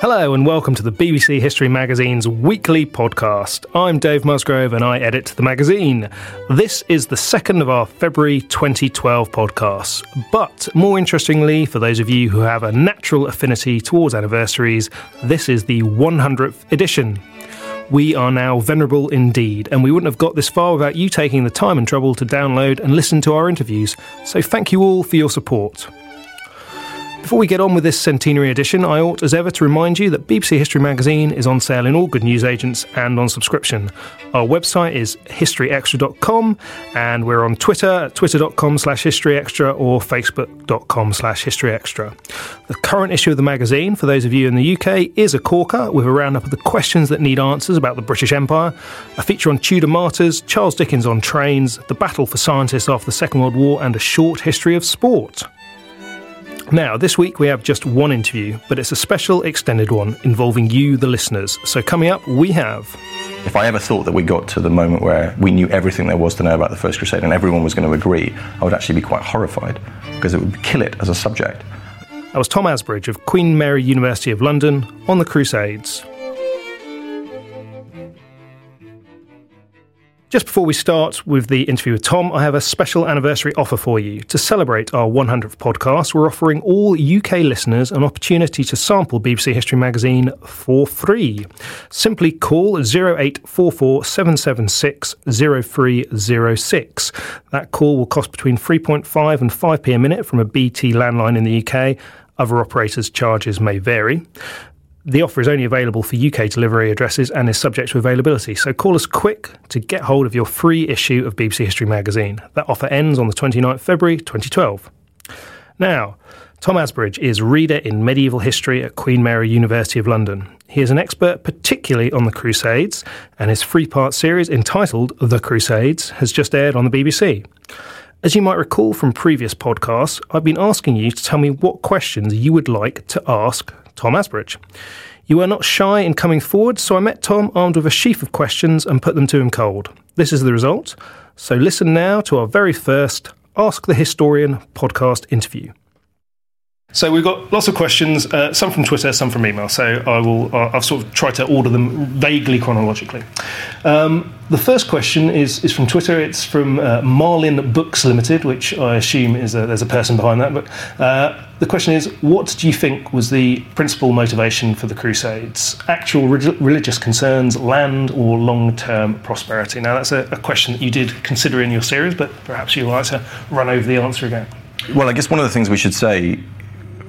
Hello and welcome to the BBC History Magazine's weekly podcast. I'm Dave Musgrove and I edit the magazine. This is the second of our February 2012 podcasts. But more interestingly, for those of you who have a natural affinity towards anniversaries, this is the 100th edition. We are now venerable indeed, and we wouldn't have got this far without you taking the time and trouble to download and listen to our interviews. So thank you all for your support. Before we get on with this centenary edition, I ought as ever to remind you that BBC History Magazine is on sale in all good newsagents and on subscription. Our website is historyextra.com and we're on Twitter at twitter.com slash historyextra or facebook.com slash historyextra. The current issue of the magazine, for those of you in the UK, is a corker with a roundup of the questions that need answers about the British Empire, a feature on Tudor martyrs, Charles Dickens on trains, the battle for scientists after the Second World War, and a short history of sport. Now, this week we have just one interview, but it's a special extended one involving you, the listeners. So, coming up, we have. If I ever thought that we got to the moment where we knew everything there was to know about the First Crusade and everyone was going to agree, I would actually be quite horrified because it would kill it as a subject. That was Tom Asbridge of Queen Mary University of London on the Crusades. Just before we start with the interview with Tom, I have a special anniversary offer for you. To celebrate our 100th podcast, we're offering all UK listeners an opportunity to sample BBC History Magazine for free. Simply call 0844 776 0306. That call will cost between 3.5 and 5p a minute from a BT landline in the UK. Other operators' charges may vary. The offer is only available for UK delivery addresses and is subject to availability, so call us quick to get hold of your free issue of BBC History magazine. That offer ends on the 29th February 2012. Now, Tom Asbridge is reader in medieval history at Queen Mary University of London. He is an expert particularly on the Crusades, and his three part series entitled The Crusades has just aired on the BBC. As you might recall from previous podcasts, I've been asking you to tell me what questions you would like to ask Tom Asbridge. You were not shy in coming forward, so I met Tom armed with a sheaf of questions and put them to him cold. This is the result. So listen now to our very first Ask the Historian podcast interview. So we've got lots of questions, uh, some from Twitter, some from email. So I will, uh, I've sort of tried to order them vaguely chronologically. Um, the first question is, is from Twitter. It's from uh, Marlin Books Limited, which I assume is a, there's a person behind that. But uh, the question is, what do you think was the principal motivation for the Crusades? Actual re- religious concerns, land, or long-term prosperity? Now that's a, a question that you did consider in your series, but perhaps you'd like to run over the answer again. Well, I guess one of the things we should say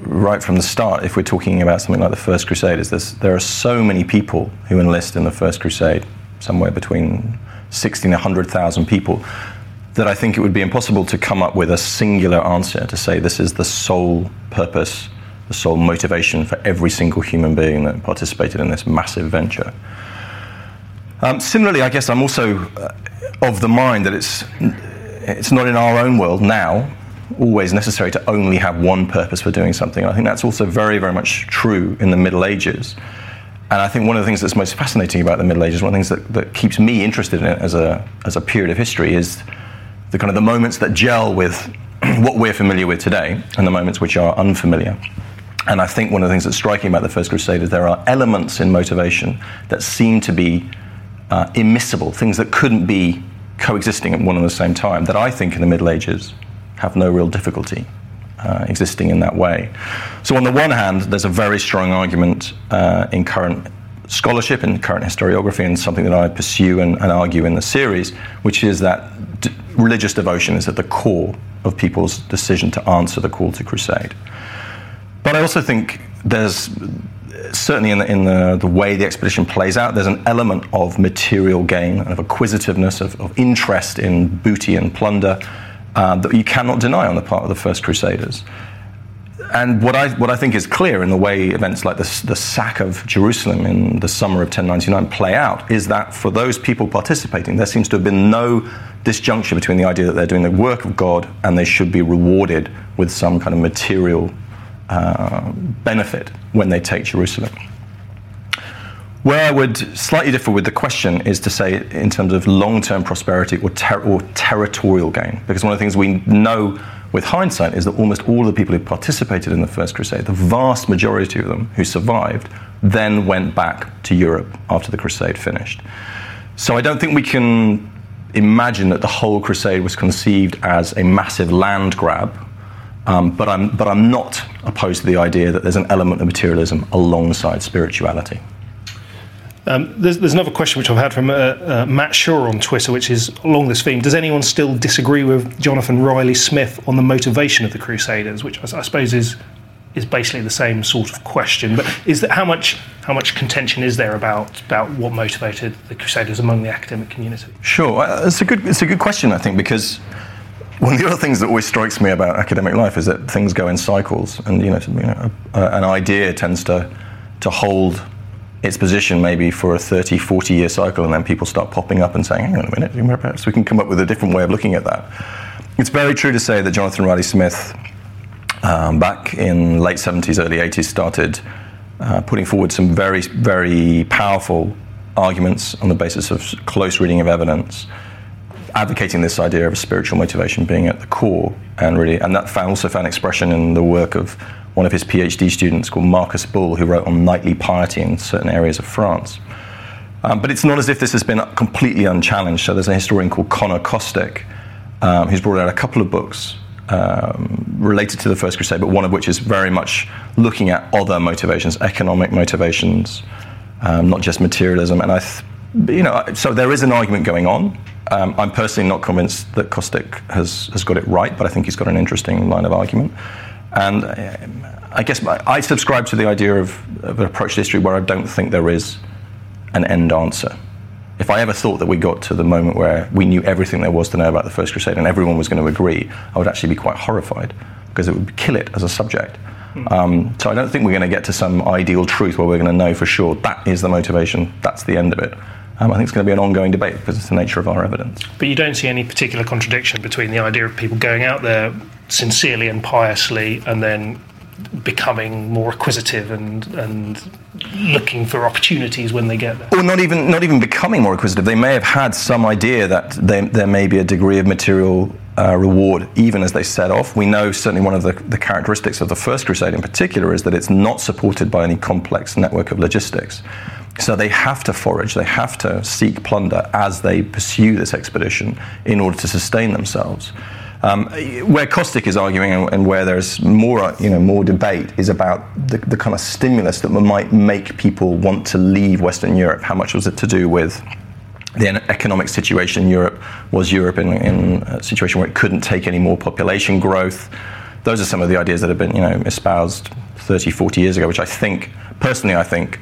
right from the start, if we're talking about something like the First Crusade, is this, there are so many people who enlist in the First Crusade, somewhere between 60 and 100,000 people, that I think it would be impossible to come up with a singular answer to say this is the sole purpose, the sole motivation for every single human being that participated in this massive venture. Um, similarly, I guess I'm also uh, of the mind that it's, it's not in our own world now always necessary to only have one purpose for doing something. I think that's also very, very much true in the Middle Ages. And I think one of the things that's most fascinating about the Middle Ages, one of the things that, that keeps me interested in it as a, as a period of history, is the kind of the moments that gel with what we're familiar with today and the moments which are unfamiliar. And I think one of the things that's striking about the First Crusade is there are elements in motivation that seem to be uh, immiscible, things that couldn't be coexisting at one and the same time, that I think in the Middle Ages have no real difficulty uh, existing in that way. So, on the one hand, there's a very strong argument uh, in current scholarship and current historiography, and something that I pursue and, and argue in the series, which is that d- religious devotion is at the core of people's decision to answer the call to crusade. But I also think there's certainly in, the, in the, the, way the expedition plays out, there's an element of material gain, of acquisitiveness, of, of interest in booty and plunder uh, that you cannot deny on the part of the first Crusaders. And what I, what I think is clear in the way events like the, the sack of Jerusalem in the summer of 1099 play out is that for those people participating, there seems to have been no disjuncture between the idea that they're doing the work of God and they should be rewarded with some kind of material uh, benefit when they take Jerusalem. Where I would slightly differ with the question is to say in terms of long term prosperity or, ter- or, territorial gain. Because one of the things we know with hindsight is that almost all the people who participated in the First Crusade, the vast majority of them who survived, then went back to Europe after the Crusade finished. So I don't think we can imagine that the whole Crusade was conceived as a massive land grab um, but, I'm, but I'm not opposed to the idea that there's an element of materialism alongside spirituality. Um, there's, there's, another question which I've had from uh, uh, Matt Shaw on Twitter, which is along this theme. Does anyone still disagree with Jonathan Riley Smith on the motivation of the Crusaders? Which I, I suppose is is basically the same sort of question. But is that how much how much contention is there about about what motivated the Crusaders among the academic community? Sure, uh, it's a good it's a good question, I think, because one of the other things that always strikes me about academic life is that things go in cycles, and you know, you know an idea tends to to hold its position maybe for a 30, 40 year cycle, and then people start popping up and saying, "Hang on a minute, perhaps we can come up with a different way of looking at that." It's very true to say that Jonathan Riley Smith, um, back in late 70s, early 80s, started uh, putting forward some very, very powerful arguments on the basis of close reading of evidence advocating this idea of spiritual motivation being at the core, and really, and that found, also found expression in the work of one of his PhD students called Marcus Bull, who wrote on knightly piety in certain areas of France. Um, but it's not as if this has been completely unchallenged. So there's a historian called Conor Kostick, um, who's brought out a couple of books um, related to the First Crusade, but one of which is very much looking at other motivations, economic motivations, um, not just materialism. And I, th- you know, so there is an argument going on. Um, I'm personally not convinced that Kostick has, has got it right, but I think he's got an interesting line of argument. And uh, I guess I subscribe to the idea of, of, an approach to history where I don't think there is an end answer. If I ever thought that we got to the moment where we knew everything there was to know about the First Crusade and everyone was going to agree, I would actually be quite horrified because it would kill it as a subject. Hmm. Um, so I don't think we're going to get to some ideal truth where we're going to know for sure that is the motivation, that's the end of it. Um, I think it's going to be an ongoing debate because it's the nature of our evidence. But you don't see any particular contradiction between the idea of people going out there sincerely and piously and then becoming more acquisitive and and looking for opportunities when they get there. Or not even not even becoming more acquisitive. They may have had some idea that they, there may be a degree of material uh, reward even as they set off. We know certainly one of the, the characteristics of the First Crusade in particular is that it's not supported by any complex network of logistics. So they have to forage, they have to seek plunder as they pursue this expedition in order to sustain themselves. Um, where Kostick is arguing and, and, where there's more, you know, more debate is about the, the, kind of stimulus that might make people want to leave Western Europe. How much was it to do with the economic situation in Europe? Was Europe in, in a situation where it couldn't take any more population growth? Those are some of the ideas that have been, you know, espoused 30, 40 years ago, which I think, personally, I think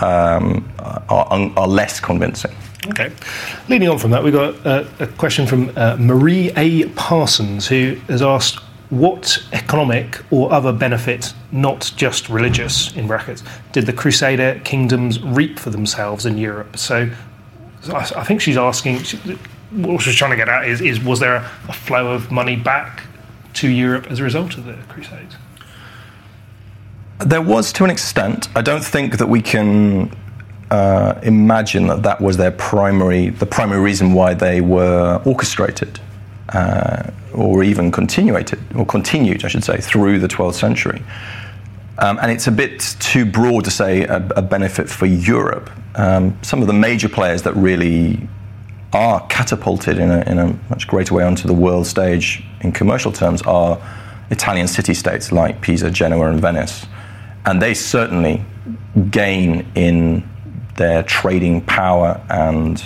um, are, are, less convincing. Okay. Leading on from that, we've got uh, a question from uh, Marie A. Parsons, who has asked what economic or other benefit, not just religious, in brackets, did the Crusader kingdoms reap for themselves in Europe? So I, I think she's asking, what she's trying to get at is, is was there a, a flow of money back to Europe as a result of the Crusades? There was to an extent. I don't think that we can uh, imagine that that was their primary, the primary reason why they were orchestrated, uh, or even continued, or continued, I should say, through the 12th century. Um, and it's a bit too broad to say a, a benefit for Europe. Um, some of the major players that really are catapulted in a, in a much greater way onto the world stage in commercial terms are Italian city states like Pisa, Genoa, and Venice. And they certainly gain in their trading power and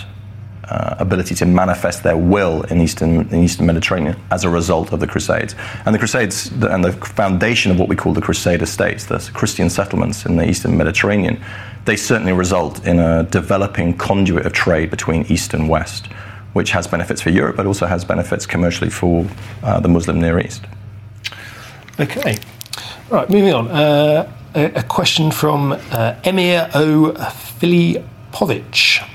uh, ability to manifest their will in Eastern, in Eastern Mediterranean as a result of the Crusades. And the Crusades and the foundation of what we call the Crusader states, the Christian settlements in the Eastern Mediterranean, they certainly result in a developing conduit of trade between East and West, which has benefits for Europe, but also has benefits commercially for uh, the Muslim Near East. Okay. Right, moving on. Uh, a, a, question from uh, Emir O. Filipovic.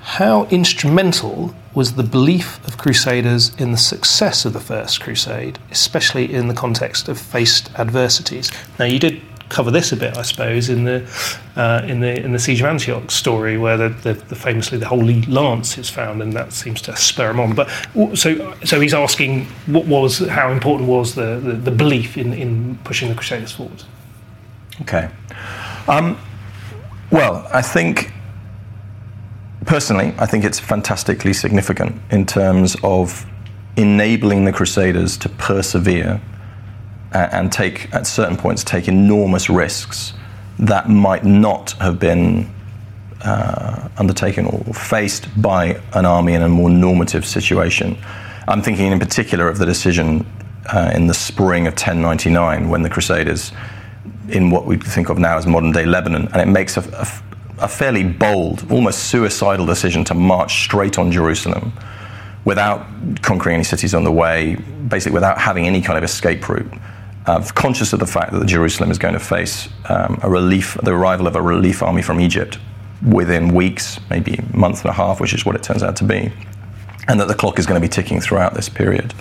How instrumental was the belief of Crusaders in the success of the First Crusade, especially in the context of faced adversities? Now, you did cover this a bit, I suppose, in the uh, in the in the siege of Antioch story, where the, the, the, famously the Holy Lance is found, and that seems to spur him on. But so so he's asking what was how important was the, the, the belief in in pushing the Crusaders forward. Okay, um, well, I think personally, I think it's fantastically significant in terms of enabling the Crusaders to persevere and take, at certain points, take enormous risks that might not have been uh, undertaken or faced by an army in a more normative situation. I'm thinking in particular of the decision uh, in the spring of 1099 when the Crusaders, in what we think of now as modern day Lebanon, and it makes a, a a fairly bold, almost suicidal decision to march straight on Jerusalem without conquering any cities on the way, basically without having any kind of escape route. Uh, conscious of the fact that Jerusalem is going to face um, a relief, the arrival of a relief army from Egypt within weeks, maybe a month and a half, which is what it turns out to be, and that the clock is going to be ticking throughout this period.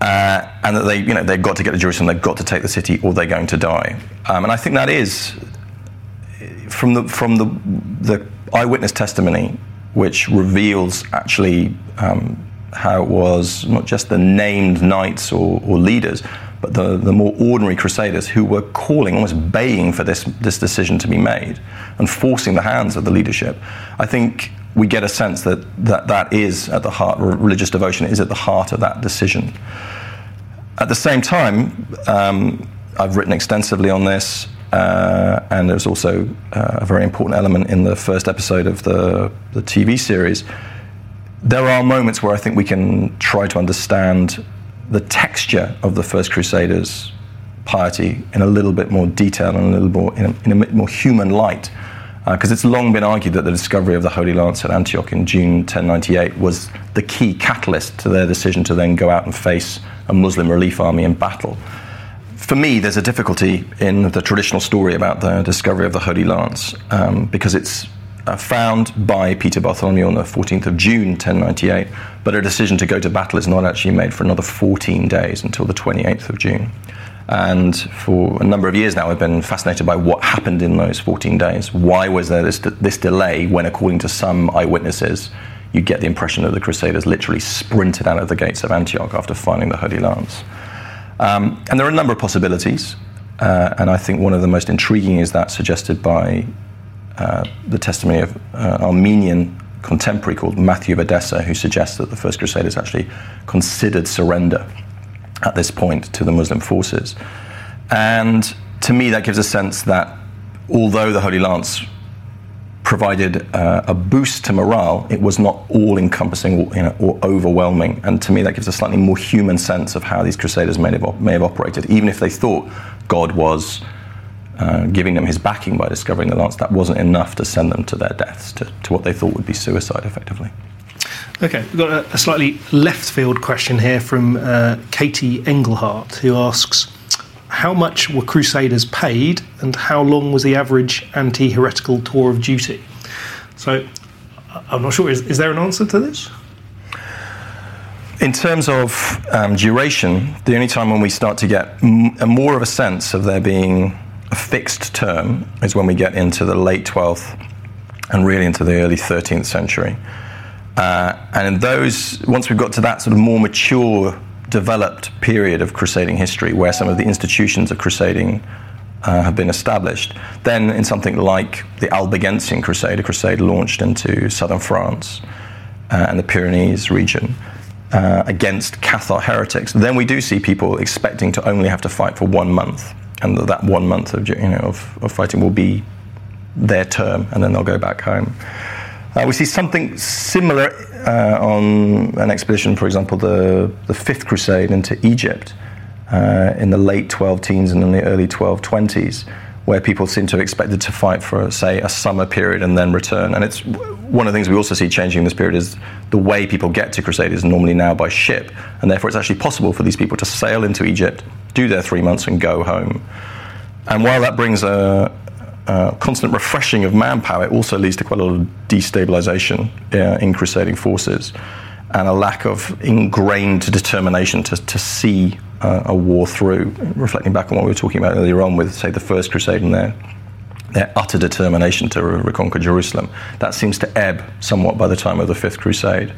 Uh, and that they, you know, they've got to get to Jerusalem, they've got to take the city, or they're going to die. Um, and I think that is from the from the the eyewitness testimony, which reveals actually um, how it was not just the named knights or, or leaders, but the, the more ordinary crusaders who were calling, almost baying for this, this decision to be made and forcing the hands of the leadership. I think we get a sense that that, that is at the heart, religious devotion is at the heart of that decision. At the same time, um, I've written extensively on this. Uh, and there's also uh, a very important element in the first episode of the, the TV series. There are moments where I think we can try to understand the texture of the First Crusaders' piety in a little bit more detail and a little more in a, in a more human light. Because uh, it's long been argued that the discovery of the Holy Lance at Antioch in June 1098 was the key catalyst to their decision to then go out and face a Muslim relief army in battle for me, there's a difficulty in the traditional story about the discovery of the Holy Lance um, because it's uh, found by Peter Bartholomew on the 14th of June 1098, but a decision to go to battle is not actually made for another 14 days until the 28th of June. And for a number of years now, I've been fascinated by what happened in those 14 days. Why was there this, this delay when, according to some eyewitnesses, you get the impression that the Crusaders literally sprinted out of the gates of Antioch after finding the Holy Lance? Um, and there are a number of possibilities, uh, and I think one of the most intriguing is that suggested by uh, the testimony of uh, Armenian contemporary called Matthew of Edessa, who suggests that the First Crusaders actually considered surrender at this point to the Muslim forces. And to me, that gives a sense that although the Holy Lance provided uh, a boost to morale, it was not all encompassing or, you know, or, overwhelming. And to me, that gives a slightly more human sense of how these crusaders may have, may have operated. Even if they thought God was uh, giving them his backing by discovering the lance, that wasn't enough to send them to their deaths, to, to what they thought would be suicide, effectively. Okay, we've got a, a slightly left field question here from uh, Katie Engelhardt, who asks how much were Crusaders paid, and how long was the average anti heretical tour of duty? So, I'm not sure, is, is there an answer to this? In terms of um, duration, the only time when we start to get m- more of a sense of there being a fixed term is when we get into the late 12th and really into the early 13th century. Uh, and in those, once we've got to that sort of more mature developed period of crusading history where some of the institutions of crusading uh, have been established. Then, in something like the Albigensian Crusade, a crusade launched into southern France, uh, and the Pyrenees region uh, against Cathar heretics, then we do see people expecting to only have to fight for one month, and that, that one month of, you know, of, of fighting will be their term, and then they'll go back home. Uh, we see something similar uh, on an expedition, for example, the, the Fifth Crusade into Egypt uh, in the late 12 teens and in the early 1220s, where people seem to have expected to fight for, say, a summer period and then return. And it's one of the things we also see changing in this period is the way people get to Crusade is normally now by ship, and therefore it's actually possible for these people to sail into Egypt, do their three months, and go home. And while that brings a, uh, constant refreshing of manpower, it also leads to quite a lot of destabilization uh, in crusading forces and a lack of ingrained determination to, to see uh, a war through. Reflecting back on what we were talking about earlier on with, say, the First Crusade and their, their utter determination to reconquer Jerusalem, that seems to ebb somewhat by the time of the Fifth Crusade.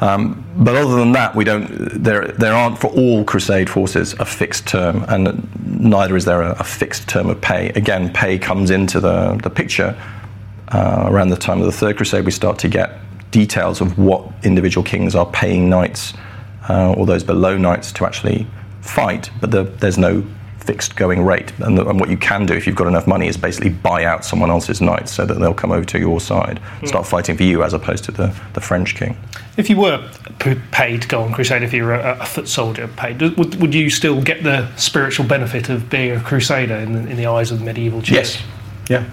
Um, but other than that, we don't. There, there aren't for all Crusade forces a fixed term, and neither is there a, a fixed term of pay. Again, pay comes into the, the picture uh, around the time of the Third Crusade. We start to get details of what individual kings are paying knights uh, or those below knights to actually fight, but the, there's no fixed going rate. And, the, and, what you can do if you've got enough money is basically buy out someone else's knights so that they'll come over to your side, mm. start fighting for you as opposed to the, the French king. If you were paid to go on crusade, if you were a, a foot soldier paid, would, would you still get the spiritual benefit of being a crusader in the, in the eyes of the medieval church? Yes. Yeah.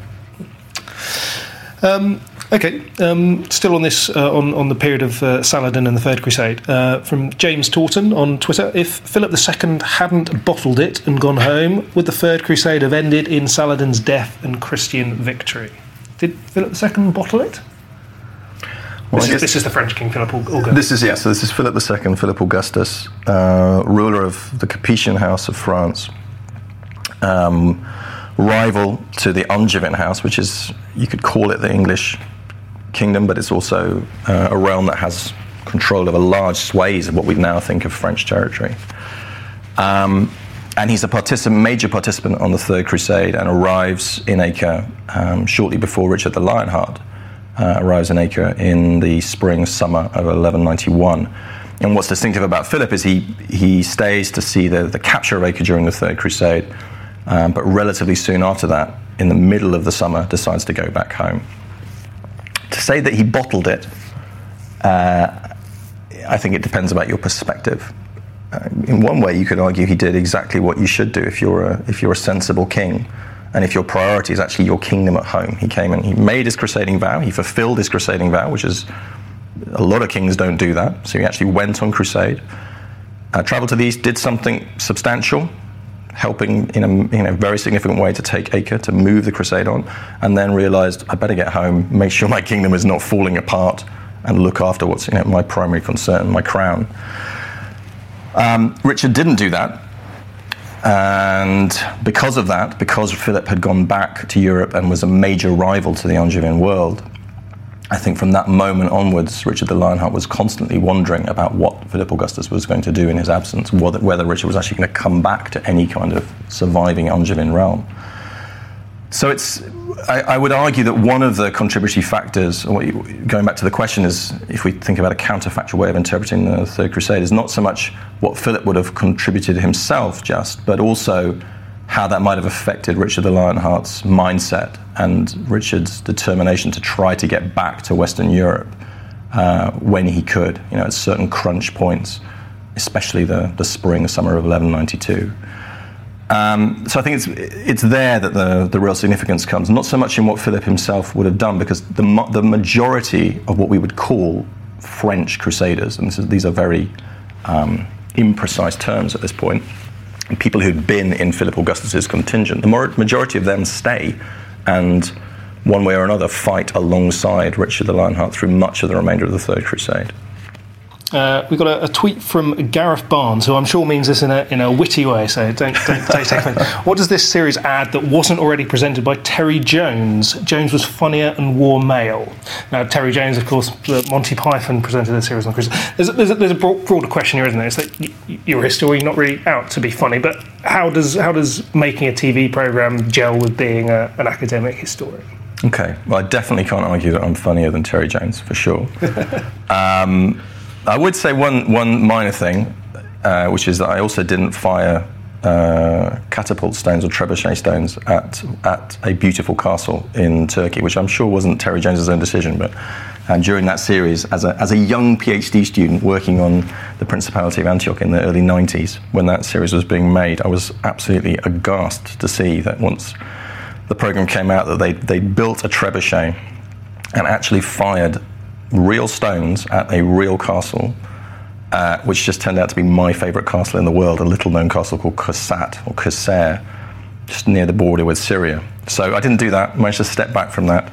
Um, Okay, um, still on this, uh, on, on the period of uh, Saladin and the Third Crusade, uh, from James Taunton on Twitter. If Philip II hadn't bottled it and gone home, would the Third Crusade have ended in Saladin's death and Christian victory? Did Philip II bottle it? Well, this, is, this, is, the French King Philip Augustus. This is yeah. So this is Philip II, Philip Augustus, uh, ruler of the Capetian House of France. Um, rival to the Angevin House, which is you could call it the English kingdom, but it's also uh, a realm that has control over large swathes of what we now think of French territory. Um, and he's a particip- major participant on the Third Crusade and arrives in Acre um, shortly before Richard the Lionheart uh, arrives in Acre in the spring, summer of 1191. And what's distinctive about Philip is he, he stays to see the, the capture of Acre during the Third Crusade, um, but relatively soon after that, in the middle of the summer, decides to go back home to say that he bottled it, uh, I think it depends about your perspective. Uh, in one way, you could argue he did exactly what you should do if you're a, if you're a sensible king, and if your priority is actually your kingdom at home. He came and he made his crusading vow. He fulfilled his crusading vow, which is a lot of kings don't do that. So he actually went on crusade, uh, traveled to the east, did something substantial, helping in a, in a very significant way to take Acre, to move the crusade on, and then realized I better get home, make sure my kingdom is not falling apart, and look after what's you know, my primary concern, my crown. Um, Richard didn't do that. And because of that, because Philip had gone back to Europe and was a major rival to the Angevin world, I think from that moment onwards, Richard the Lionheart was constantly wondering about what Philip Augustus was going to do in his absence, whether, Richard was actually going to come back to any kind of surviving Angevin realm. So it's, I, I, would argue that one of the contributory factors, going back to the question, is if we think about a counterfactual way of interpreting the Third Crusade, is not so much what Philip would have contributed himself just, but also how that might have affected Richard the Lionheart's mindset and Richard's determination to try to get back to Western Europe uh, when he could, you know, at certain crunch points, especially the, the spring, summer of 1192. Um, so I think it's it's there that the, the real significance comes, not so much in what Philip himself would have done, because the the majority of what we would call French Crusaders, and is, these are very um, imprecise terms at this point, people who'd been in Philip Augustus's contingent, the majority of them stay and one way or another fight alongside Richard the Lionheart through much of the remainder of the Third Crusade. Uh, we've got a, a, tweet from Gareth Barnes, who I'm sure means this in a, in a witty way, so don't, don't, don't take offense. What does this series add that wasn't already presented by Terry Jones? Jones was funnier and wore mail. Now, Terry Jones, of course, Monty Python presented the series on Christmas. There's a, there's a, there's a broader question here, isn't there? It's that you're a historian, not really out to be funny, but how does, how does making a TV programme gel with being a, an academic historian? Okay, well, I definitely can't argue that I'm funnier than Terry Jones, for sure. um, I would say one, one minor thing, uh, which is that I also didn't fire uh, catapult stones or trebuchet stones at, at a beautiful castle in Turkey, which I'm sure wasn't Terry Jones's own decision, but and during that series, as a, as a young PhD student working on the Principality of Antioch in the early 90s, when that series was being made, I was absolutely aghast to see that once the program came out, that they, they built a trebuchet and actually fired real stones at a real castle, uh, which just turned out to be my favourite castle in the world, a little known castle called Cursat or Qusair, just near the border with Syria. So I didn't do that, managed to step back from that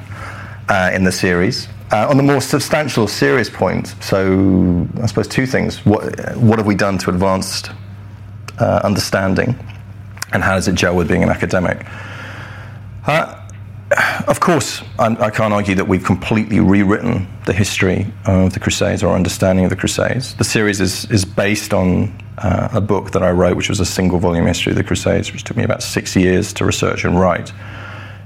uh, in the series. Uh, on the more substantial, serious point, so I suppose two things. What, what have we done to advance uh, understanding, and how does it gel with being an academic? Uh, of course, I, I, can't argue that we've completely rewritten the history of the Crusades or our understanding of the Crusades. The series is, is based on uh, a book that I wrote, which was a single volume history of the Crusades, which took me about six years to research and write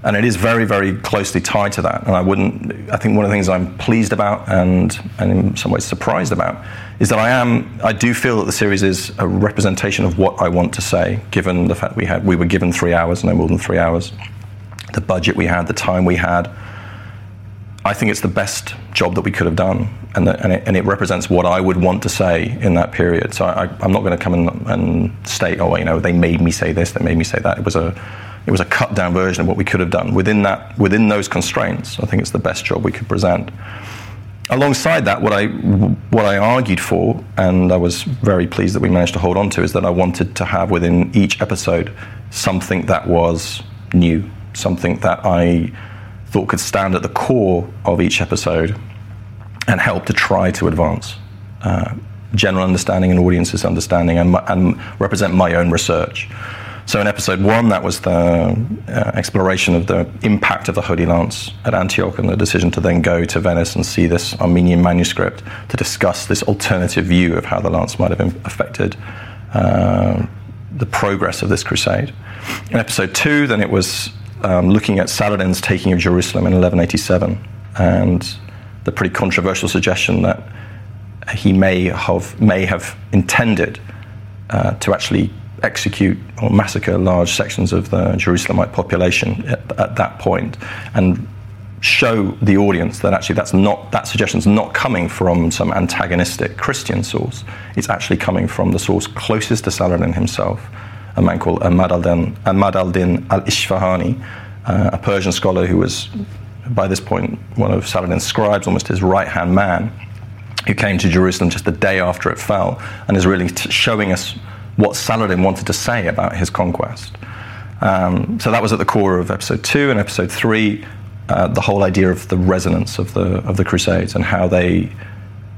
and it is very, very closely tied to that. And I wouldn't. I think one of the things I'm pleased about, and and in some ways surprised about, is that I am. I do feel that the series is a representation of what I want to say, given the fact we had we were given three hours, no more than three hours, the budget we had, the time we had. I think it's the best job that we could have done, and, the, and, it, and, it, represents what I would want to say in that period. So I, am not going to come and, and state, oh, you know, they made me say this, they made me say that. It was a it was a cut down version of what we could have done. Within that, within those constraints, I think it's the best job we could present. Alongside that, what I what I argued for, and I was very pleased that we managed to hold on to, is that I wanted to have within each episode something that was new, something that I thought could stand at the core of each episode and help to try to advance uh, general understanding and audiences' understanding and, and represent my own research. So in episode one, that was the uh, exploration of the impact of the Holy Lance at Antioch and the decision to then go to Venice and see this Armenian manuscript to discuss this alternative view of how the lance might have affected uh, the progress of this crusade. In episode two, then it was um, looking at Saladin's taking of Jerusalem in 1187 and the pretty controversial suggestion that he may have, may have intended uh, to actually execute or massacre large sections of the Jerusalemite population at, at, that point and show the audience that actually that's not that suggestion's not coming from some antagonistic Christian source. It's actually coming from the source closest to Saladin himself, a man called Imad al-Din, Imad al-Din al-Isfahani, uh, a Persian scholar who was by this point one of Saladin's scribes, almost his right-hand man, who came to Jerusalem just the day after it fell and is really t- showing us what Saladin wanted to say about his conquest. Um, so that was at the core of episode two and episode three. Uh, the whole idea of the resonance of the of the Crusades and how they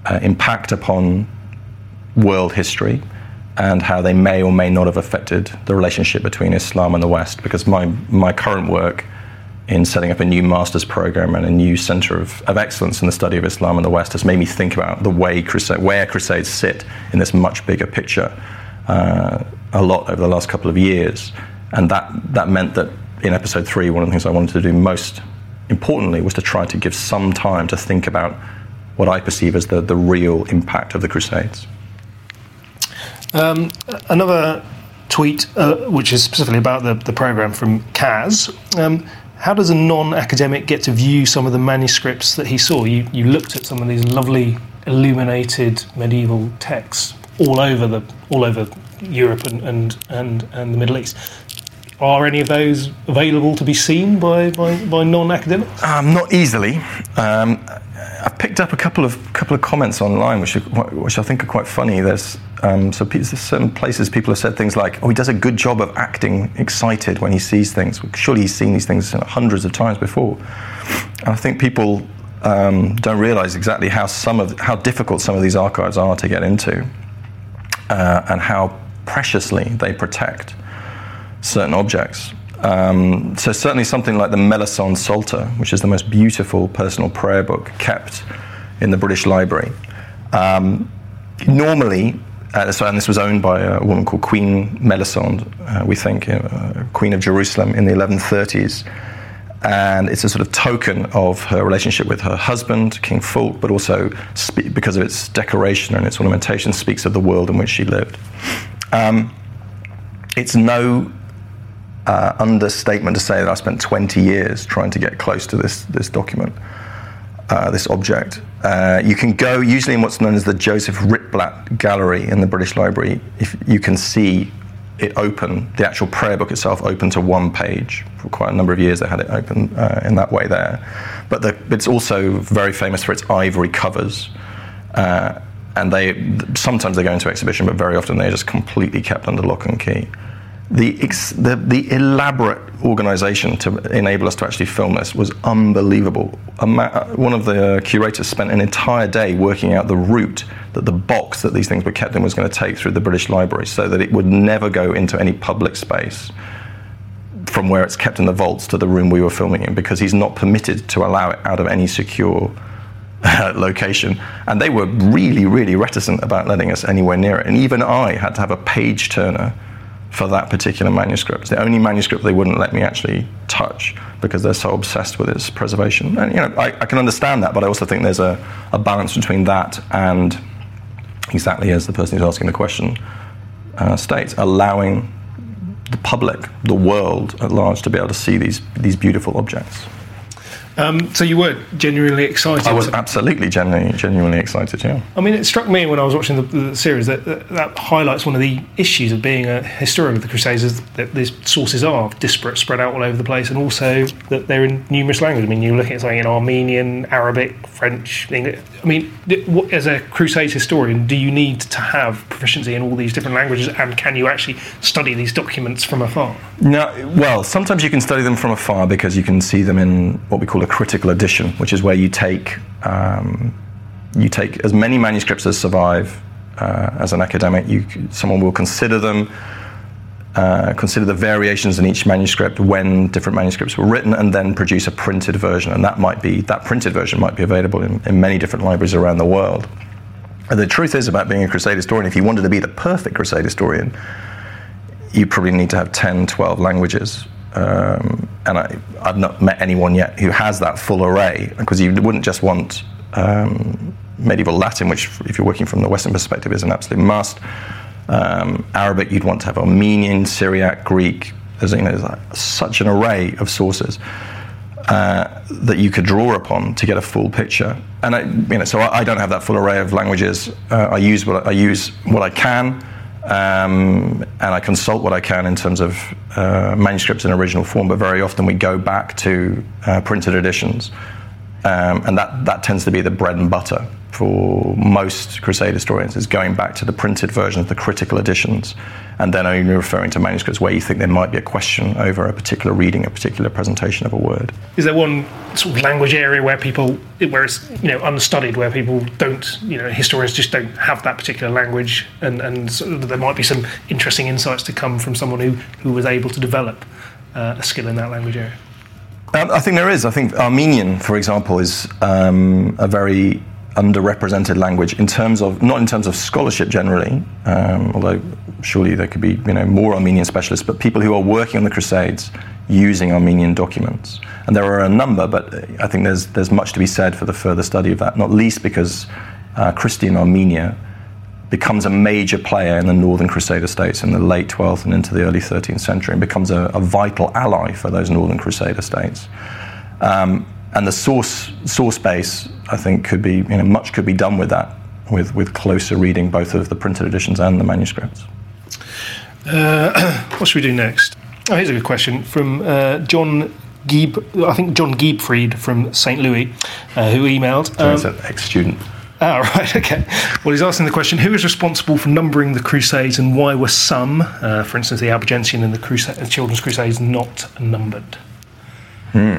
uh, impact upon world history and how they may or may not have affected the relationship between Islam and the West. Because my my current work in setting up a new master's program and a new center of, of excellence in the study of Islam and the West has made me think about the way crusade, where crusades sit in this much bigger picture uh, a lot over the last couple of years. And that, that meant that in episode three, one of the things I wanted to do most importantly was to try to give some time to think about what I perceive as the, the real impact of the Crusades. Um, another tweet, uh, which is specifically about the, the program from Kaz. Um, how does a non academic get to view some of the manuscripts that he saw? You, you looked at some of these lovely illuminated medieval texts all over the all over Europe and and, and, and the Middle East. Are any of those available to be seen by, by, by non-academics? Um, not easily. Um, I've picked up a couple of couple of comments online, which are, which I think are quite funny. There's um, so certain places people have said things like, "Oh, he does a good job of acting excited when he sees things." Surely he's seen these things hundreds of times before. And I think people um, don't realise exactly how some of how difficult some of these archives are to get into uh, and how preciously they protect certain objects. Um, so certainly something like the Melisande Psalter, which is the most beautiful personal prayer book kept in the British Library. Um, normally, uh, and this was owned by a woman called Queen Melisande, uh, we think, uh, Queen of Jerusalem in the 1130s. and it's a sort of token of her relationship with her husband, King Fulk, but also spe- because of its decoration and its ornamentation, speaks of the world in which she lived. Um, it's no uh, understatement to say that I spent 20 years trying to get close to this, this document, uh, this object. Uh, you can go usually in what's known as the Joseph Ritblat Gallery in the British Library. If you can see it open, the actual prayer book itself open to one page. For quite a number of years, they had it open uh, in that way there. But the, it's also very famous for its ivory covers. Uh, and they sometimes they go into exhibition, but very often they're just completely kept under lock and key the, the, the, elaborate organization to enable us to actually film this was unbelievable. One of the curators spent an entire day working out the route that the box that these things were kept in was going to take through the British Library so that it would never go into any public space from where it's kept in the vaults to the room we were filming in because he's not permitted to allow it out of any secure uh, location. And they were really, really reticent about letting us anywhere near it. And even I had to have a page turner for that particular manuscript. It's the only manuscript they wouldn't let me actually touch because they're so obsessed with its preservation. And you know, I, I can understand that, but I also think there's a, a, balance between that and exactly as the person who's asking the question uh, states, allowing the public, the world at large, to be able to see these these beautiful objects. Um, so you were genuinely excited. I was absolutely genuinely, genuinely excited. Yeah. I mean, it struck me when I was watching the, the series that, that, that highlights one of the issues of being a historian of the Crusades is that these sources are disparate, spread out all over the place, and also that they're in numerous languages. I mean, you're looking at something in Armenian, Arabic, French, English. I mean, as a Crusades historian, do you need to have proficiency in all these different languages, and can you actually study these documents from afar? No. Well, sometimes you can study them from afar because you can see them in what we call a critical edition, which is where you take um, you take as many manuscripts as survive uh, as an academic. You, someone will consider them, uh, consider the variations in each manuscript when different manuscripts were written, and then produce a printed version. And that might be that printed version might be available in, in many different libraries around the world. And the truth is about being a crusade historian, if you wanted to be the perfect crusade historian, you probably need to have 10, 12 languages um, and I, have not met anyone yet who has that full array because you wouldn't just want um, medieval Latin, which, if you're working from the Western perspective, is an absolute must. Um, Arabic, you'd want to have Armenian, Syriac, Greek. There's, you know, there's like such an array of sources uh, that you could draw upon to get a full picture. And I, you know, so I, I don't have that full array of languages. Uh, I use what I use what I can. Um, and I consult what I can in terms of uh, manuscripts in original form, but very often we go back to uh, printed editions. Um, and that, that tends to be the bread and butter for most Crusade historians, is going back to the printed versions, the critical editions, and then only referring to manuscripts where you think there might be a question over a particular reading, a particular presentation of a word. Is there one sort of language area where people, where it's you know unstudied, where people don't, you know, historians just don't have that particular language, and and there might be some interesting insights to come from someone who who was able to develop uh, a skill in that language area. Um, I think there is. I think Armenian, for example, is um, a very underrepresented language in terms of not in terms of scholarship generally, um, although surely there could be you know more Armenian specialists, but people who are working on the Crusades using Armenian documents. And there are a number, but I think there's there's much to be said for the further study of that. Not least because uh, Christian Armenia becomes a major player in the Northern Crusader states in the late 12th and into the early 13th century, and becomes a, a vital ally for those Northern Crusader states. Um, and the source source base, I think, could be you know much could be done with that, with with closer reading both of the printed editions and the manuscripts. Uh, what should we do next? Oh, here's a good question from uh, John Gieb, I think John Giebfried from St. Louis, uh, who emailed. Um, so an ex-student. Oh, right, okay. Well, he's asking the question who is responsible for numbering the Crusades and why were some, uh, for instance, the Albigensian and the Crusade, Children's Crusades, not numbered? Hmm.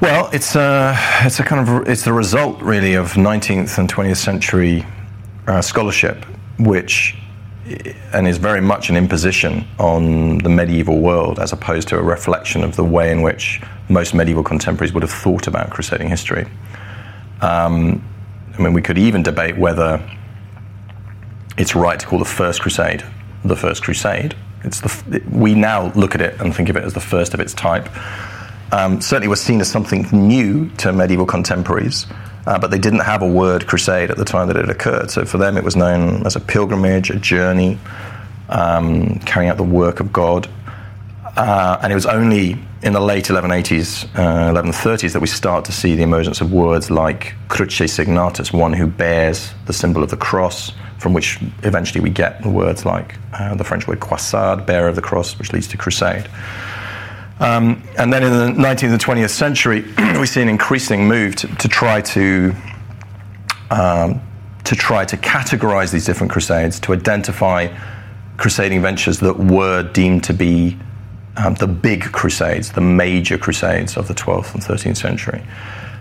Well, it's a, it's a kind of it's the result really of 19th and 20th century uh, scholarship, which and is very much an imposition on the medieval world as opposed to a reflection of the way in which most medieval contemporaries would have thought about crusading history. Um, I mean, we could even debate whether it's right to call the First Crusade the First Crusade. It's the, we now look at it and think of it as the first of its type um, certainly was seen as something new to medieval contemporaries. Uh, but they didn't have a word crusade at the time that it occurred. So for them, it was known as a pilgrimage, a journey, um, carrying out the work of God. Uh, and it was only in the late 1180s, uh, 1130s, that we start to see the emergence of words like cruce signatus, one who bears the symbol of the cross, from which eventually we get words like uh, the French word croisade, bearer of the cross, which leads to crusade. Um, and then in the 19th and 20th century, we see an increasing move to, to try to um, to try to categorize these different crusades, to identify crusading ventures that were deemed to be um, the big crusades, the major crusades of the 12th and 13th century.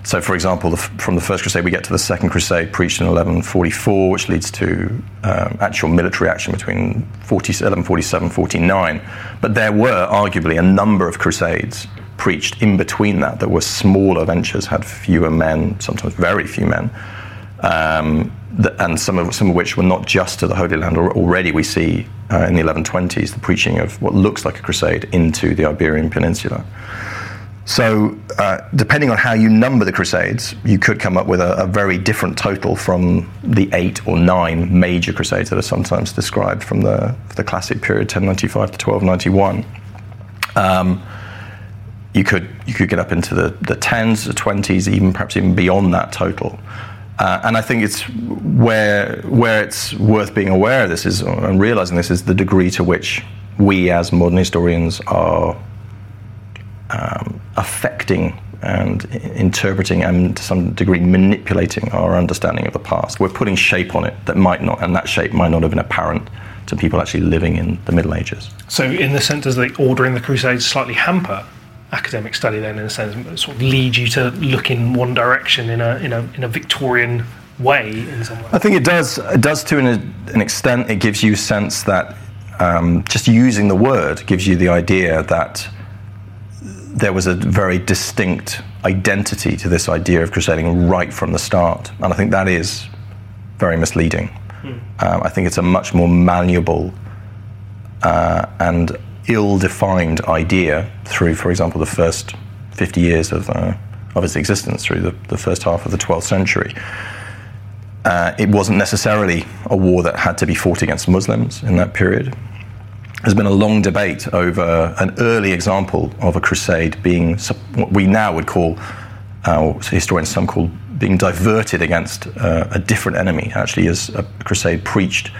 So, for example, the, from the First Crusade, we get to the Second Crusade, preached in 1144, which leads to um, actual military action between 40, 1147 49. But there were arguably a number of crusades preached in between that that were smaller ventures, had fewer men, sometimes very few men, um, and some of, some of which were not just to the Holy Land. Already we see uh, in the 1120s the preaching of what looks like a crusade into the Iberian Peninsula. So, uh, depending on how you number the Crusades, you could come up with a, a, very different total from the eight or nine major Crusades that are sometimes described from the, the classic period, 1095 to 1291. Um, you could you could get up into the, the tens, the twenties, even perhaps even beyond that total. Uh, and I think it's where where it's worth being aware of this is and realizing this is the degree to which we as modern historians are um, affecting and interpreting and to some degree manipulating our understanding of the past. We're putting shape on it that might not, and that shape might not have been apparent to people actually living in the Middle Ages. So, in the sense, does the order in the Crusades slightly hamper academic study then, in a sense, sort of lead you to look in one direction in a, in a, in a Victorian way in some way? I think it does. It does to an, an extent. It gives you a sense that um, just using the word gives you the idea that there was a very distinct identity to this idea of crusading right from the start. And I think that is very misleading. Mm. Um, I think it's a much more malleable uh, and ill defined idea through, for example, the first 50 years of, uh, of its existence, through the, the, first half of the 12th century. Uh, it wasn't necessarily a war that had to be fought against Muslims in that period there's been a long debate over an early example of a crusade being what we now would call, uh, historians some call, being diverted against uh, a different enemy, actually, as a crusade preached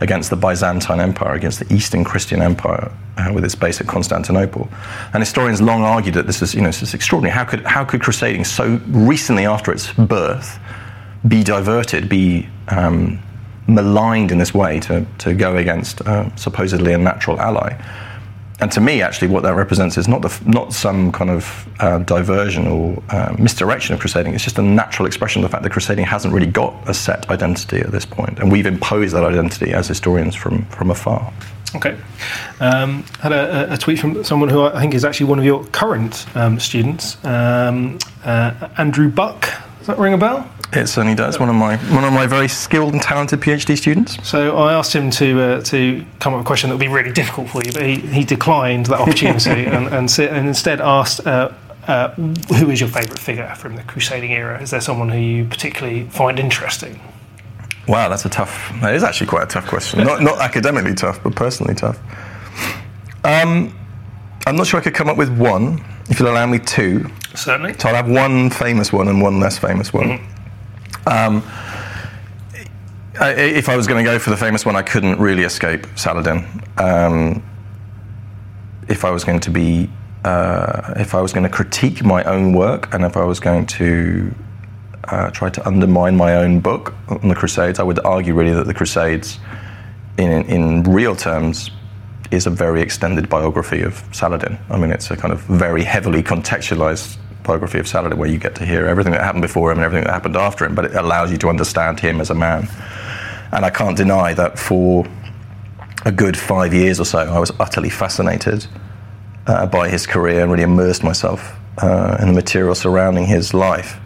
against the Byzantine Empire, against the Eastern Christian Empire, uh, with its base at Constantinople. And historians long argued that this is, you know, this is extraordinary. How could, how could crusading so recently after its birth be diverted, be um, maligned in this way to, to go against uh, supposedly a natural ally. And to me, actually, what that represents is not, the, not some kind of uh, diversion or uh, misdirection of crusading. It's just a natural expression of the fact that crusading hasn't really got a set identity at this point, and we've imposed that identity as historians from, from afar. Okay. Um, had a, a, tweet from someone who I think is actually one of your current um, students, um, uh, Andrew Buck. Does that ring a bell? It certainly does. One of my one of my very skilled and talented PhD students. So I asked him to uh, to come up with a question that would be really difficult for you, but he, he declined that opportunity and, and, and, instead asked. Uh, uh, who is your favourite figure from the crusading era? Is there someone who you particularly find interesting? Wow, that's a tough. That is actually quite a tough question. not not academically tough, but personally tough. Um, I'm not sure I could come up with one. If you'll allow me two. Certainly. So I'll have one famous one and one less famous one. Mm-hmm. Um, if I was going to go for the famous one, I couldn't really escape Saladin. Um, if I was going to be, uh, if I was going to critique my own work, and if I was going to uh, try to undermine my own book on the Crusades, I would argue really that the Crusades, in in real terms, is a very extended biography of Saladin. I mean, it's a kind of very heavily contextualized biography of Saladin where you get to hear everything that happened before him and everything that happened after him, but it allows you to understand him as a man. And I can't deny that for a good five years or so, I was utterly fascinated uh, by his career and really immersed myself uh, in the material surrounding his life.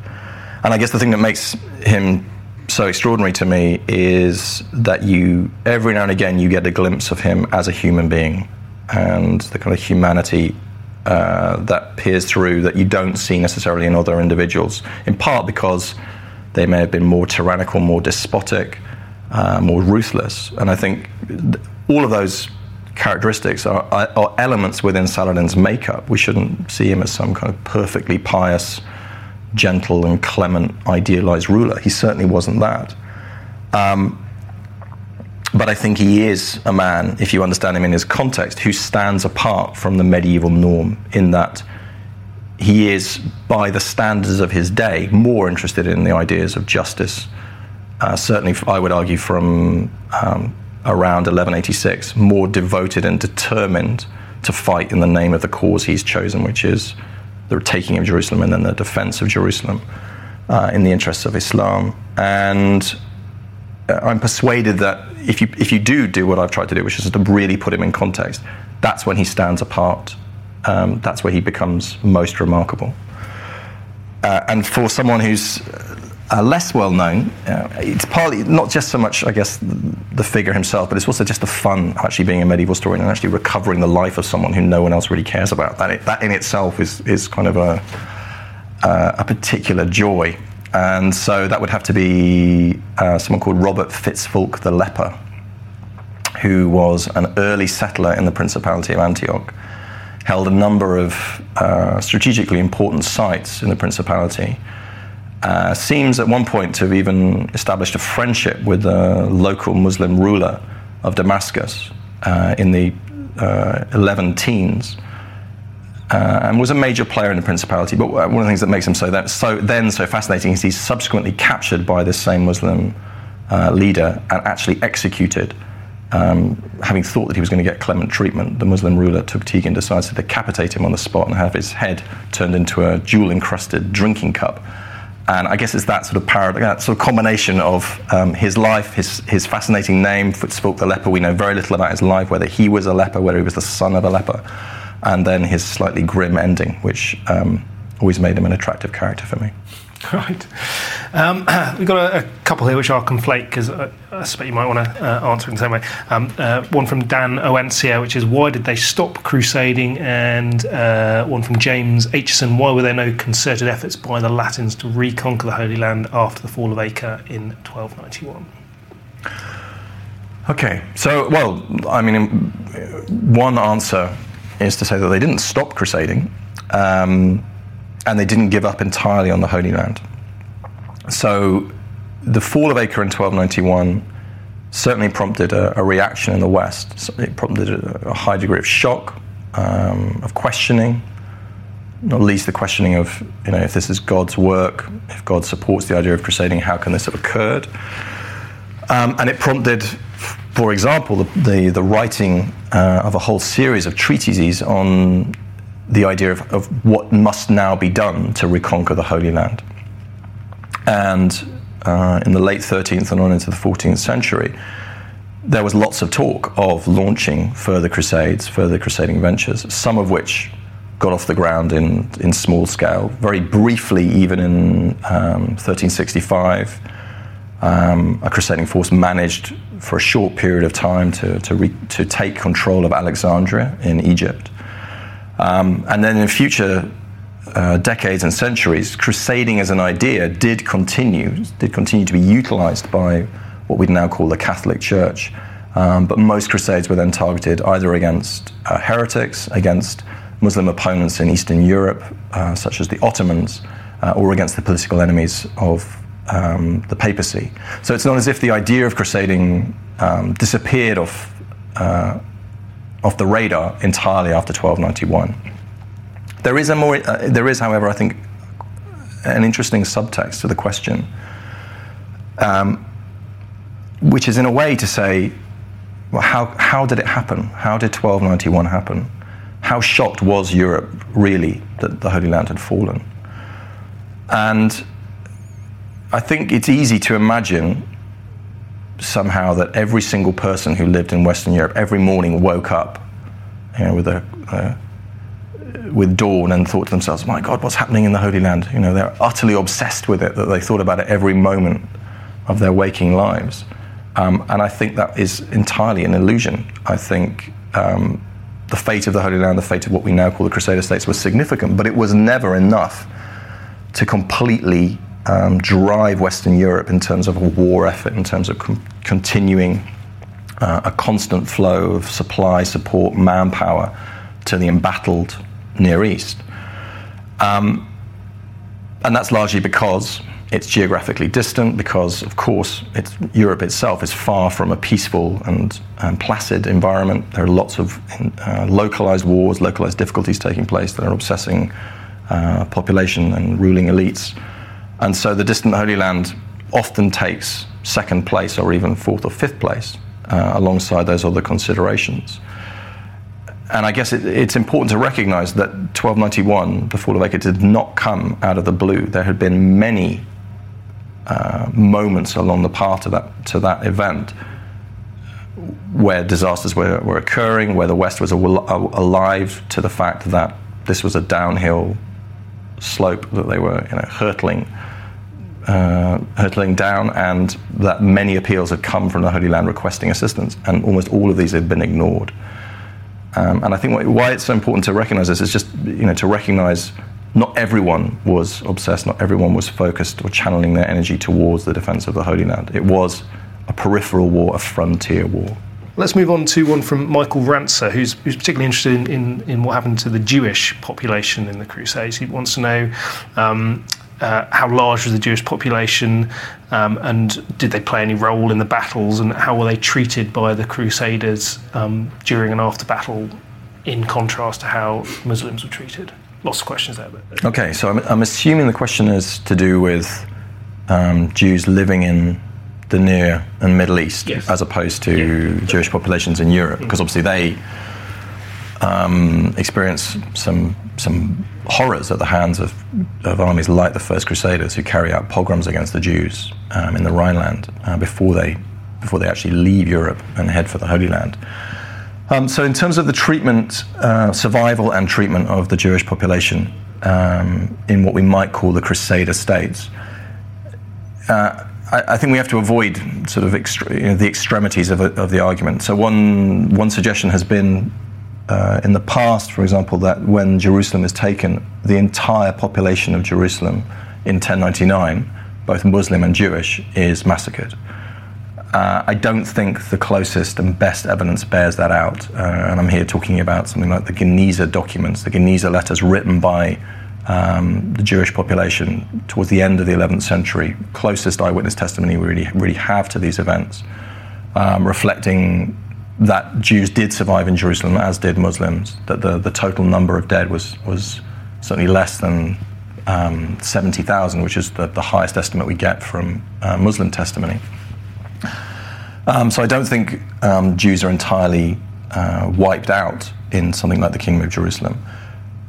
And I guess the thing that makes him so extraordinary to me is that you, every now and again, you get a glimpse of him as a human being and the kind of humanity uh, that peers through that you don't see necessarily in other individuals, in part because they may have been more tyrannical, more despotic, uh, more ruthless. And I think all of those characteristics are, are, elements within Saladin's makeup. We shouldn't see him as some kind of perfectly pious, gentle, and clement, idealized ruler. He certainly wasn't that. Um, but I think he is a man, if you understand him in his context, who stands apart from the medieval norm in that he is, by the standards of his day, more interested in the ideas of justice. Uh, certainly, I would argue, from um, around 1186, more devoted and determined to fight in the name of the cause he's chosen, which is the taking of Jerusalem and then the defense of Jerusalem uh, in the interests of Islam. And uh, I'm persuaded that if you, if you do do what I've tried to do, which is to really put him in context, that's when he stands apart. Um, that's where he becomes most remarkable. Uh, and for someone who's uh, less well known, uh, it's partly not just so much, I guess, the figure himself, but it's also just the fun actually being a medieval historian and actually recovering the life of someone who no one else really cares about. That, that in itself is, is kind of a, uh, a particular joy. And so that would have to be uh, someone called Robert Fitzfulke the Leper, who was an early settler in the Principality of Antioch, held a number of uh, strategically important sites in the Principality. Uh, seems at one point to have even established a friendship with a local Muslim ruler of Damascus uh, in the uh, 11 teens uh, and was a major player in the principality. But one of the things that makes him so, that, so then so fascinating is he's subsequently captured by this same Muslim uh, leader and actually executed. Um, having thought that he was going to get clement treatment, the Muslim ruler Tughtegan decides to decapitate him on the spot and have his head turned into a jewel encrusted drinking cup. And I guess it's that sort of paradox, that sort of combination of um, his life, his, his fascinating name, Fitzfulke the leper. We know very little about his life, whether he was a leper, whether he was the son of a leper and then his slightly grim ending, which um, always made him an attractive character for me. Right. Um, we've got a, a, couple here which I'll conflate because I, I, suspect you might want to uh, answer in the same way. Um, uh, one from Dan Oencia, which is why did they stop crusading? And uh, one from James Aitchison, why were there no concerted efforts by the Latins to reconquer the Holy Land after the fall of Acre in 1291? Okay, so, well, I mean, one answer is to say that they didn't stop crusading um, and they didn't give up entirely on the Holy Land. So the fall of Acre in 1291 certainly prompted a, a reaction in the West. It prompted a, a high degree of shock, um, of questioning, not least the questioning of, you know, if this is God's work, if God supports the idea of crusading, how can this have occurred? Um, and it prompted for example, the, the, the writing uh, of a whole series of treatises on the idea of, of what must now be done to reconquer the Holy Land. And uh, in the late 13th and on into the 14th century, there was lots of talk of launching further crusades, further crusading ventures, some of which got off the ground in, in small scale. Very briefly, even in um, 1365, um, a crusading force managed for a short period of time to, to, re, to take control of Alexandria in Egypt. Um, and then in future uh, decades and centuries, crusading as an idea did continue, did continue to be utilized by what we'd now call the Catholic Church. Um, but most crusades were then targeted either against uh, heretics, against Muslim opponents in Eastern Europe, uh, such as the Ottomans, uh, or against the political enemies of um, the papacy. So it's not as if the idea of crusading um, disappeared off, uh, off the radar entirely after 1291. There is, a more, uh, there is, however, I think, an interesting subtext to the question, um, which is in a way to say, well, how, how did it happen? How did 1291 happen? How shocked was Europe really that the Holy Land had fallen? And I think it's easy to imagine somehow that every single person who lived in Western Europe every morning woke up you know, with a uh, with dawn and thought to themselves, "My God, what's happening in the Holy Land?" You know, they're utterly obsessed with it that they thought about it every moment of their waking lives. Um, and I think that is entirely an illusion. I think um, the fate of the Holy Land, the fate of what we now call the Crusader states was significant, but it was never enough to completely um, drive Western Europe in terms of a war effort, in terms of com- continuing uh, a constant flow of supply, support, manpower to the embattled Near East. Um, and that's largely because it's geographically distant, because, of course, it's, Europe itself is far from a peaceful and um, placid environment. There are lots of uh, localized wars, localized difficulties taking place that are obsessing uh, population and ruling elites. And so the distant Holy Land often takes second place or even fourth or fifth place uh, alongside those other considerations. And I guess it, it's important to recognize that 1291, the fall of Acre, did not come out of the blue. There had been many uh, moments along the path to that, to that event where disasters were, were occurring, where the West was al- alive to the fact that this was a downhill slope that they were you know, hurtling uh, hurtling down, and that many appeals had come from the Holy Land requesting assistance, and almost all of these had been ignored. Um, and I think why it's so important to recognize this is just you know to recognize not everyone was obsessed, not everyone was focused or channeling their energy towards the defense of the Holy Land. It was a peripheral war, a frontier war. Let's move on to one from Michael Rancer, who's, who's particularly interested in, in, in, what happened to the Jewish population in the Crusades. He wants to know um, uh, how large was the Jewish population, um, and did they play any role in the battles, and how were they treated by the Crusaders um, during and after battle, in contrast to how Muslims were treated? Lots of questions there. But, okay, so I'm, I'm, assuming the question is to do with um, Jews living in the Near and Middle East, yes. as opposed to yeah. Jewish populations in Europe, because obviously they um, experience some some horrors at the hands of, of armies like the First Crusaders, who carry out pogroms against the Jews um, in the Rhineland uh, before they before they actually leave Europe and head for the Holy Land. Um, so, in terms of the treatment, uh, survival and treatment of the Jewish population um, in what we might call the Crusader states, uh, I, I, think we have to avoid sort of extre- you know, the extremities of, of the argument. So, one one suggestion has been uh, in the past, for example, that when Jerusalem is taken, the entire population of Jerusalem in 1099, both Muslim and Jewish, is massacred. Uh, I don't think the closest and best evidence bears that out. Uh, and I'm here talking about something like the Geniza documents, the Geniza letters written by um, the Jewish population towards the end of the 11th century. Closest eyewitness testimony we really, really have to these events, um, reflecting that Jews did survive in Jerusalem, as did Muslims, that the, the total number of dead was, was certainly less than um, 70,000, which is the, the highest estimate we get from uh, Muslim testimony. Um, so I don't think um, Jews are entirely uh, wiped out in something like the Kingdom of Jerusalem.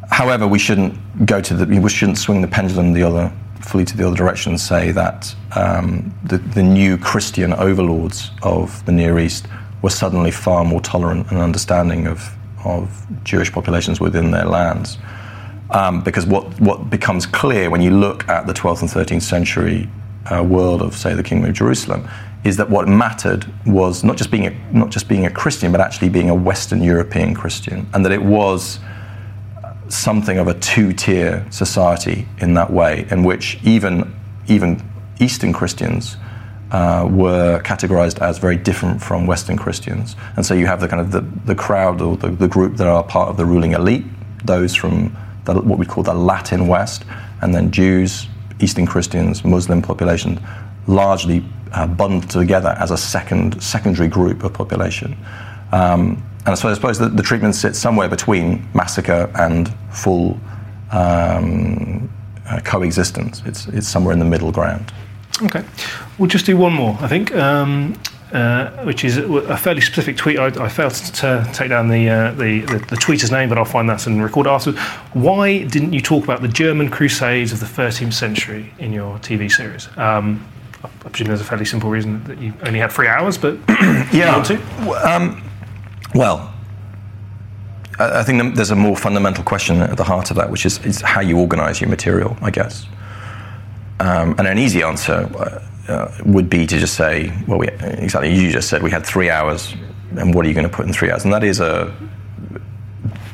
However, we shouldn't go to the, we shouldn't swing the pendulum the other fully to the other direction and say that um, the, the new Christian overlords of the Near East were suddenly far more tolerant and understanding of, of Jewish populations within their lands. Um, because what, what becomes clear when you look at the 12th and 13th century uh, world of, say, the Kingdom of Jerusalem, is that what mattered was not just being a, not just being a Christian, but actually being a Western European Christian, and that it was something of a two-tier society in that way, in which even even Eastern Christians uh, were categorized as very different from Western Christians. And so you have the kind of the, the crowd or the, the group that are part of the ruling elite, those from the, what we call the Latin West, and then Jews, Eastern Christians, Muslim population, largely uh, bundled together as a second secondary group of population. Um, and so I suppose the, the, treatment sits somewhere between massacre and full um, uh, coexistence. It's, it's somewhere in the middle ground. Okay, we'll just do one more, I think, um, uh, which is a fairly specific tweet. I, I failed to take down the, uh, the, the, the, tweeter's name, but I'll find that and record it afterwards. Why didn't you talk about the German Crusades of the 13th century in your TV series? Um, I presume there's a fairly simple reason that you only had three hours, but yeah. Um, well, I think there's a more fundamental question at the heart of that, which is, is how you organise your material, I guess. Um, and an easy answer uh, uh, would be to just say, well, we, exactly, you just said we had three hours, and what are you going to put in three hours? And that is a,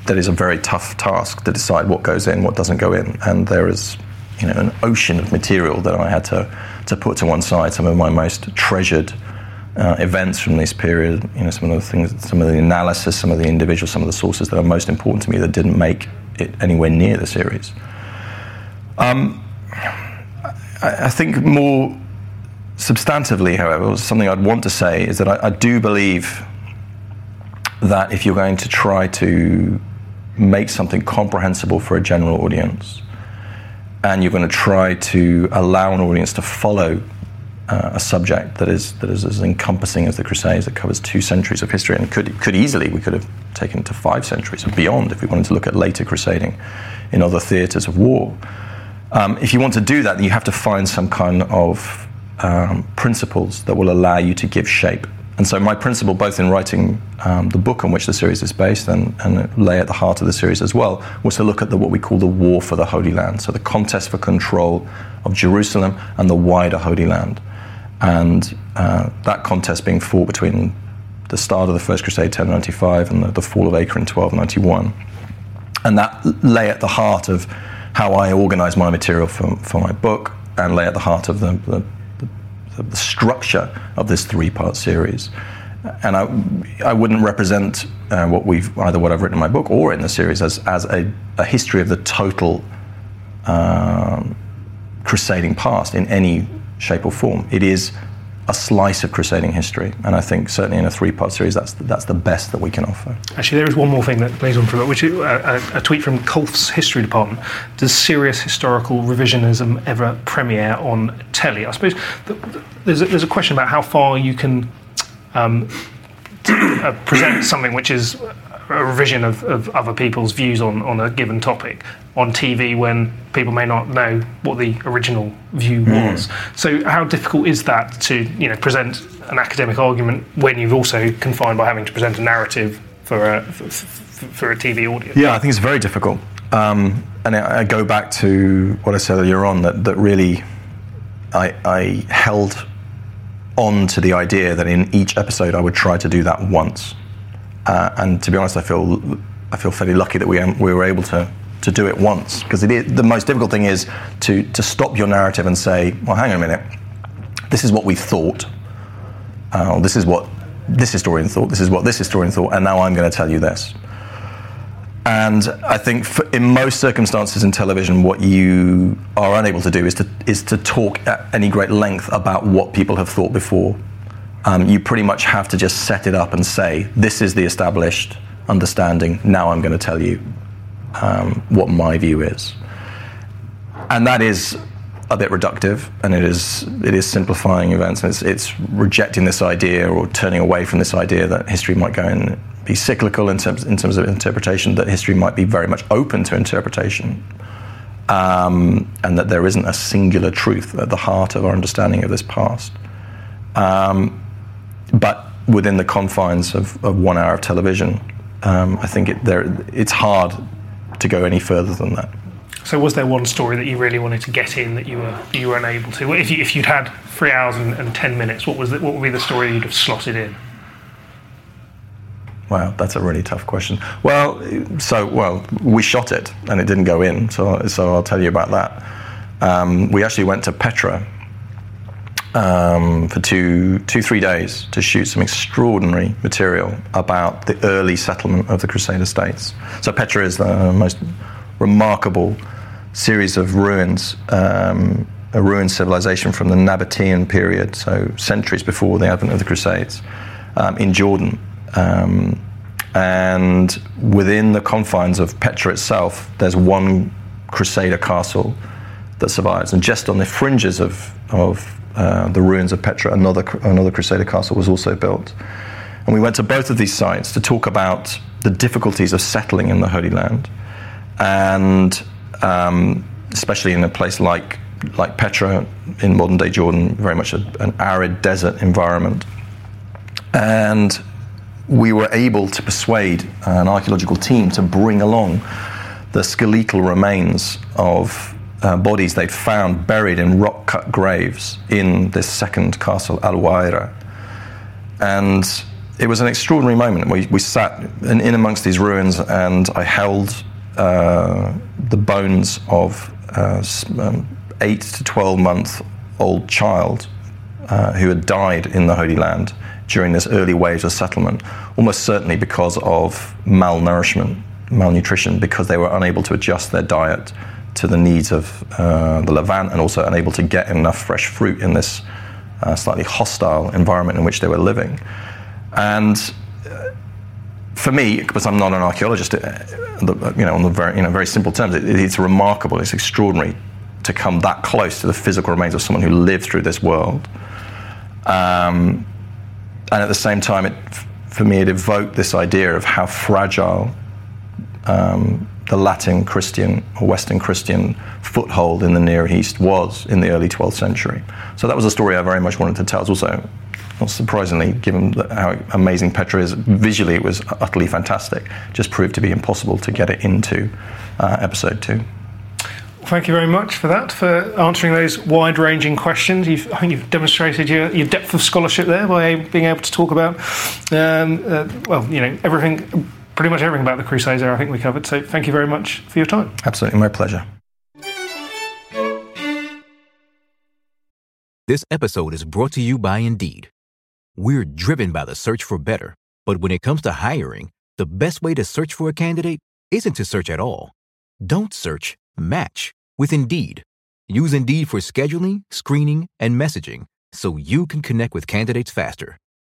that is a very tough task to decide what goes in, what doesn't go in, and there is you know an ocean of material that I had to to put to one side. Some of my most treasured. Uh, events from this period, you know, some of the things, some of the analysis, some of the individual, some of the sources that are most important to me that didn't make it anywhere near the series. Um, I, I think more substantively, however, something I'd want to say is that I, I do believe that if you're going to try to make something comprehensible for a general audience, and you're going to try to allow an audience to follow uh, a subject that is that is as encompassing as the Crusades, that covers two centuries of history, and could could easily we could have taken to five centuries and beyond if we wanted to look at later crusading in other theatres of war. Um, if you want to do that, you have to find some kind of um, principles that will allow you to give shape. And so, my principle, both in writing um, the book on which the series is based and, and lay at the heart of the series as well, was to look at the, what we call the war for the Holy Land. So, the contest for control of Jerusalem and the wider Holy Land. And uh, that contest being fought between the start of the First Crusade, 1095, and the, the fall of Acre in 1291. And that lay at the heart of how I organize my material for, for my book and lay at the heart of the, the the structure of this three-part series. And I, I wouldn't represent uh, what we've either what I've written in my book or in the series as, as a, a history of the total um, crusading past in any shape or form. It is a slice of crusading history, and I think certainly in a three-part series, that's that's the best that we can offer. Actually, there is one more thing that plays on from it, which is uh, a, a, tweet from Colfe's history department. Does serious historical revisionism ever premiere on telly? I suppose the, the, there's a, there's a question about how far you can um, uh, present something which is a revision of, of other people's views on, on a given topic on TV when people may not know what the original view mm. was. So how difficult is that to you know present an academic argument when you've also confined by having to present a narrative for a for, for a TV audience? Yeah, I think it's very difficult. Um, and I, I, go back to what I said earlier on that that really I, I held on to the idea that in each episode I would try to do that once uh, and to be honest, I feel I feel fairly lucky that we um, we were able to to do it once. Because the most difficult thing is to to stop your narrative and say, well, hang on a minute, this is what we thought, uh, this is what this historian thought, this is what this historian thought, and now I'm going to tell you this. And I think for, in most circumstances in television, what you are unable to do is to is to talk at any great length about what people have thought before um, you pretty much have to just set it up and say, this is the established understanding. Now I'm going to tell you um, what my view is. And that is a bit reductive and it is, it is simplifying events and it's, it's rejecting this idea or turning away from this idea that history might go and be cyclical in terms, in terms of interpretation, that history might be very much open to interpretation. Um, and that there isn't a singular truth at the heart of our understanding of this past. Um, but within the confines of, of one hour of television, um, I think it, there, it's hard to go any further than that. So, was there one story that you really wanted to get in that you were you were unable to? If, you, if you'd had three hours and, and ten minutes, what was the, what would be the story you'd have slotted in? Wow, that's a really tough question. Well, so well, we shot it and it didn't go in, so so I'll tell you about that. Um, we actually went to Petra um, for two, two, three days to shoot some extraordinary material about the early settlement of the Crusader states. So Petra is the most remarkable series of ruins, um, a ruined civilization from the Nabatean period, so centuries before the advent of the Crusades, um, in Jordan. Um, and within the confines of Petra itself, there's one Crusader castle that survives. And just on the fringes of, of uh, the ruins of Petra, another, another Crusader castle was also built. And we went to both of these sites to talk about the difficulties of settling in the Holy Land, and um, especially in a place like, like Petra in modern day Jordan, very much a, an arid desert environment. And we were able to persuade an archaeological team to bring along the skeletal remains of uh, bodies they'd found buried in rock cut graves in this second castle, Al Waira. And it was an extraordinary moment. We, we sat in, in amongst these ruins, and I held uh, the bones of uh, um, eight to 12 month old child uh, who had died in the Holy Land during this early wave of settlement, almost certainly because of malnourishment, malnutrition, because they were unable to adjust their diet to the needs of uh, the Levant and also unable to get enough fresh fruit in this uh, slightly hostile environment in which they were living. And uh, for me, because I'm not an archaeologist, uh, you know, on the very, you know, very simple terms, it, it's remarkable, it's extraordinary to come that close to the physical remains of someone who lived through this world. Um, and at the same time, it, for me, it evoked this idea of how fragile um, the Latin Christian or Western Christian foothold in the Near East was in the early 12th century. So that was a story I very much wanted to tell. It's also, not surprisingly, given how amazing Petra is, visually it was utterly fantastic. Just proved to be impossible to get it into uh, episode two. Thank you very much for that, for answering those wide ranging questions. You've, I think you've demonstrated your, your depth of scholarship there by being able to talk about, um, uh, well, you know, everything, pretty much everything about the Crusades there, I think we covered. So thank you very much for your time. Absolutely, my pleasure. This episode is brought to you by Indeed. We're driven by the search for better, but when it comes to hiring, the best way to search for a candidate isn't to search at all. Don't search match with Indeed. Use Indeed for scheduling, screening, and messaging so you can connect with candidates faster.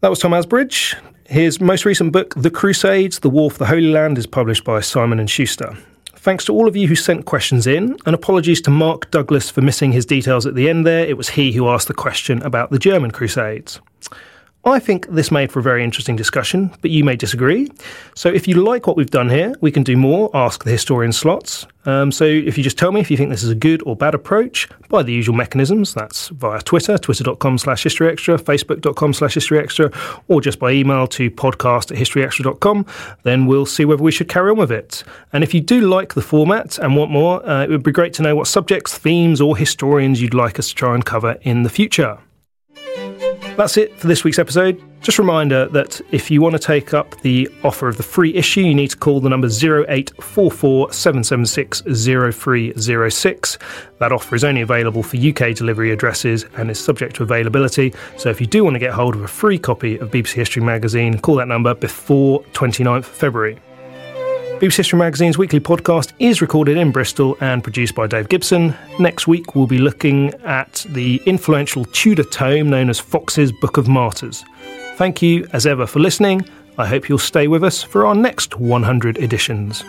That was Tom Asbridge. His most recent book, The Crusades, The War for the Holy Land, is published by Simon & Schuster. Thanks to all of you who sent questions in, and apologies to Mark Douglas for missing his details at the end there. It was he who asked the question about the German Crusades. I think this made for a very interesting discussion, but you may disagree. So if you like what we've done here, we can do more Ask the Historian slots. Um, so if you just tell me if you think this is a good or bad approach by the usual mechanisms, that's via Twitter, twitter.com slash historyextra, facebook.com slash historyextra, or just by email to podcast at historyextra.com, then we'll see whether we should carry on with it. And if you do like the format and want more, uh, it would be great to know what subjects, themes, or historians you'd like us to try and cover in the future. That's it for this week's episode. Just a reminder that if you want to take up the offer of the free issue, you need to call the number 0844 776 0306. That offer is only available for UK delivery addresses and is subject to availability. So if you do want to get hold of a free copy of BBC History magazine, call that number before 29th February. BBC History Magazine's weekly podcast is recorded in Bristol and produced by Dave Gibson. Next week, we'll be looking at the influential Tudor tome known as Foxe's Book of Martyrs. Thank you, as ever, for listening. I hope you'll stay with us for our next 100 editions.